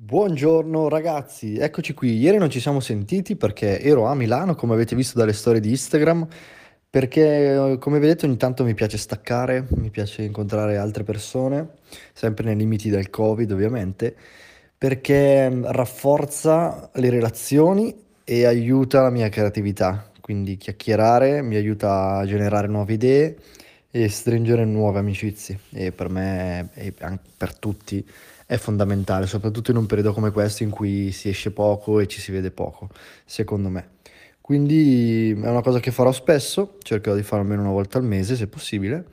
Buongiorno ragazzi, eccoci qui. Ieri non ci siamo sentiti perché ero a Milano, come avete visto dalle storie di Instagram, perché eh, come vedete ogni tanto mi piace staccare, mi piace incontrare altre persone, sempre nei limiti del Covid ovviamente, perché mm, rafforza le relazioni e aiuta la mia creatività. Quindi chiacchierare mi aiuta a generare nuove idee e stringere nuove amicizie e per me e per tutti è fondamentale, soprattutto in un periodo come questo in cui si esce poco e ci si vede poco, secondo me. Quindi è una cosa che farò spesso, cercherò di farlo almeno una volta al mese se possibile.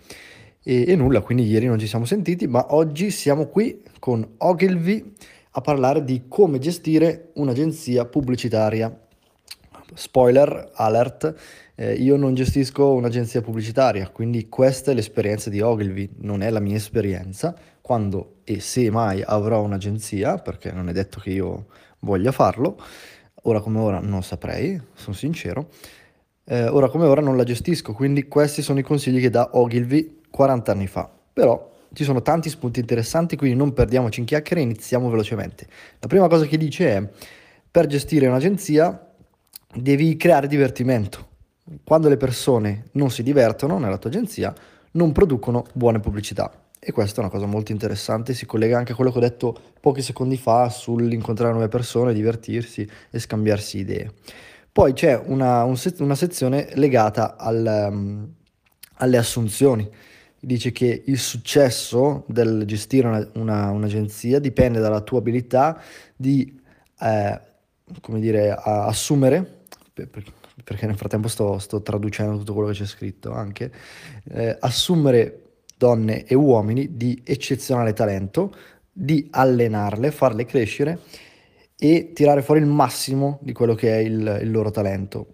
E, e nulla, quindi ieri non ci siamo sentiti, ma oggi siamo qui con Ogilvy a parlare di come gestire un'agenzia pubblicitaria. Spoiler alert, eh, io non gestisco un'agenzia pubblicitaria, quindi questa è l'esperienza di Ogilvy, non è la mia esperienza. Quando e se mai avrò un'agenzia, perché non è detto che io voglia farlo, ora come ora non saprei, sono sincero, eh, ora come ora non la gestisco, quindi questi sono i consigli che dà Ogilvy 40 anni fa. Però ci sono tanti spunti interessanti, quindi non perdiamoci in chiacchiere e iniziamo velocemente. La prima cosa che dice è, per gestire un'agenzia devi creare divertimento. Quando le persone non si divertono nella tua agenzia, non producono buone pubblicità. E questa è una cosa molto interessante, si collega anche a quello che ho detto pochi secondi fa sull'incontrare nuove persone, divertirsi e scambiarsi idee. Poi c'è una, un una sezione legata al, um, alle assunzioni. Dice che il successo del gestire una, una, un'agenzia dipende dalla tua abilità di eh, dire, assumere, perché nel frattempo sto, sto, traducendo tutto quello che c'è scritto anche, eh, assumere donne e uomini di eccezionale talento, di allenarle, farle crescere e tirare fuori il massimo di quello che è il, il loro talento.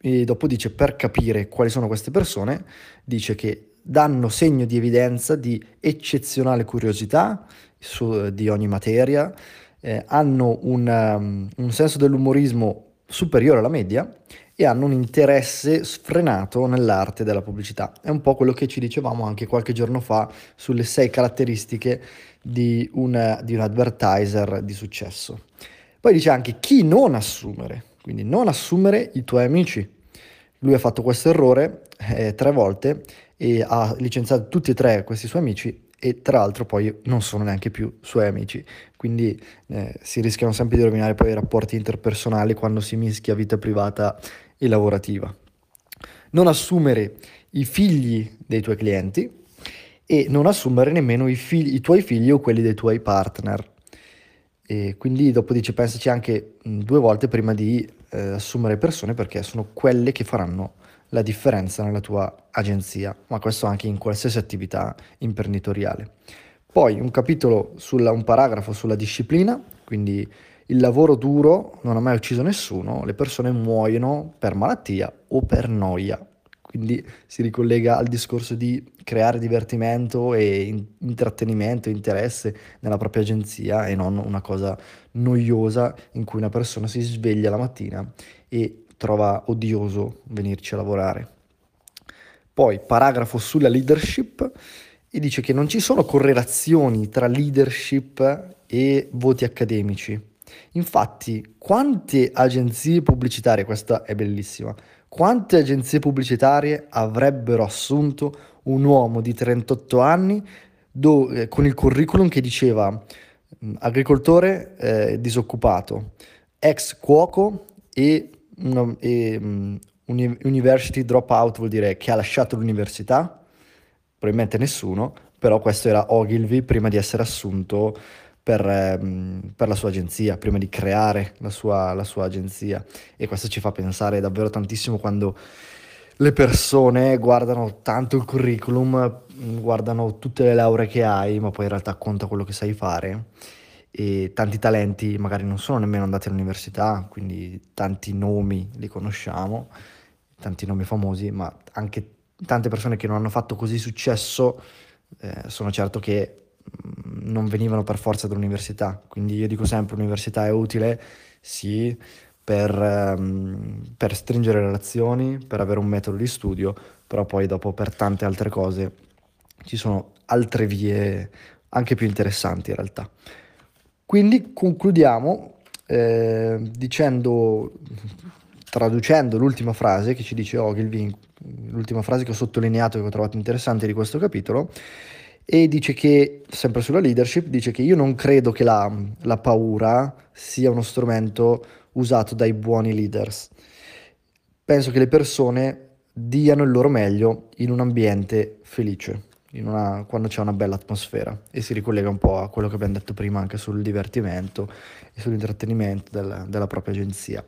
E dopo dice per capire quali sono queste persone, dice che danno segno di evidenza di eccezionale curiosità su, di ogni materia, eh, hanno un, um, un senso dell'umorismo superiore alla media e hanno un interesse sfrenato nell'arte della pubblicità. È un po' quello che ci dicevamo anche qualche giorno fa sulle sei caratteristiche di, una, di un advertiser di successo. Poi dice anche chi non assumere, quindi non assumere i tuoi amici. Lui ha fatto questo errore eh, tre volte e ha licenziato tutti e tre questi suoi amici e tra l'altro poi non sono neanche più suoi amici, quindi eh, si rischiano sempre di rovinare poi i rapporti interpersonali quando si mischia vita privata e lavorativa. Non assumere i figli dei tuoi clienti e non assumere nemmeno i, figli, i tuoi figli o quelli dei tuoi partner. E quindi dopo dice pensaci anche due volte prima di eh, assumere persone perché sono quelle che faranno la differenza nella tua agenzia, ma questo anche in qualsiasi attività imprenditoriale. Poi un capitolo, sulla, un paragrafo sulla disciplina, quindi il lavoro duro non ha mai ucciso nessuno, le persone muoiono per malattia o per noia. Quindi si ricollega al discorso di creare divertimento e intrattenimento, interesse nella propria agenzia e non una cosa noiosa in cui una persona si sveglia la mattina e trova odioso venirci a lavorare. Poi paragrafo sulla leadership e dice che non ci sono correlazioni tra leadership e voti accademici. Infatti, quante agenzie pubblicitarie, questa è bellissima, quante agenzie pubblicitarie avrebbero assunto un uomo di 38 anni do, eh, con il curriculum che diceva mh, agricoltore eh, disoccupato, ex cuoco e una, e, um, university dropout vuol dire che ha lasciato l'università, probabilmente nessuno, però questo era Ogilvy prima di essere assunto per, ehm, per, la sua agenzia, prima di creare la sua, la sua agenzia. E questo ci fa pensare davvero tantissimo quando le persone guardano tanto il curriculum, guardano tutte le lauree che hai, ma poi in realtà conta quello che sai fare e tanti talenti magari non sono nemmeno andati all'università, quindi tanti nomi li conosciamo, tanti nomi famosi, ma anche tante persone che non hanno fatto così successo eh, sono certo che mm, non venivano per forza dall'università, quindi io dico sempre l'università è utile, sì, per, um, per stringere relazioni, per avere un metodo di studio, però poi dopo per tante altre cose ci sono altre vie anche più interessanti in realtà. Quindi concludiamo eh, dicendo, traducendo l'ultima frase che ci dice Ogilvy, l'ultima frase che ho sottolineato e che ho trovato interessante di questo capitolo, e dice che, sempre sulla leadership, dice che io non credo che la, la paura sia uno strumento usato dai buoni leaders. Penso che le persone diano il loro meglio in un ambiente felice, una, quando c'è una bella atmosfera e si ricollega un po' a quello che abbiamo detto prima anche sul divertimento e sull'intrattenimento del, della propria agenzia.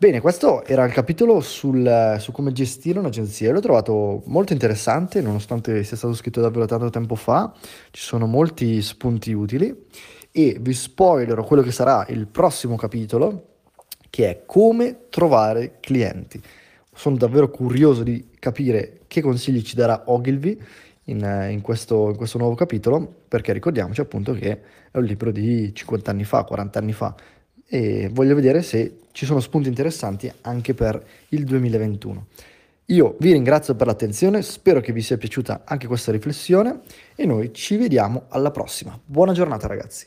Bene, questo era il capitolo sul, su come gestire un'agenzia. L'ho trovato molto interessante, nonostante sia stato scritto davvero tanto tempo fa. Ci sono molti spunti utili e vi spoilerò quello che sarà il prossimo capitolo, che è come trovare clienti. Sono davvero curioso di capire che consigli ci darà Ogilvy in, in, questo, in questo nuovo capitolo, perché ricordiamoci appunto che è un libro di 50 anni fa, 40 anni fa, e voglio vedere se ci sono spunti interessanti anche per il 2021. Io vi ringrazio per l'attenzione, spero che vi sia piaciuta anche questa riflessione e noi ci vediamo alla prossima. Buona giornata ragazzi.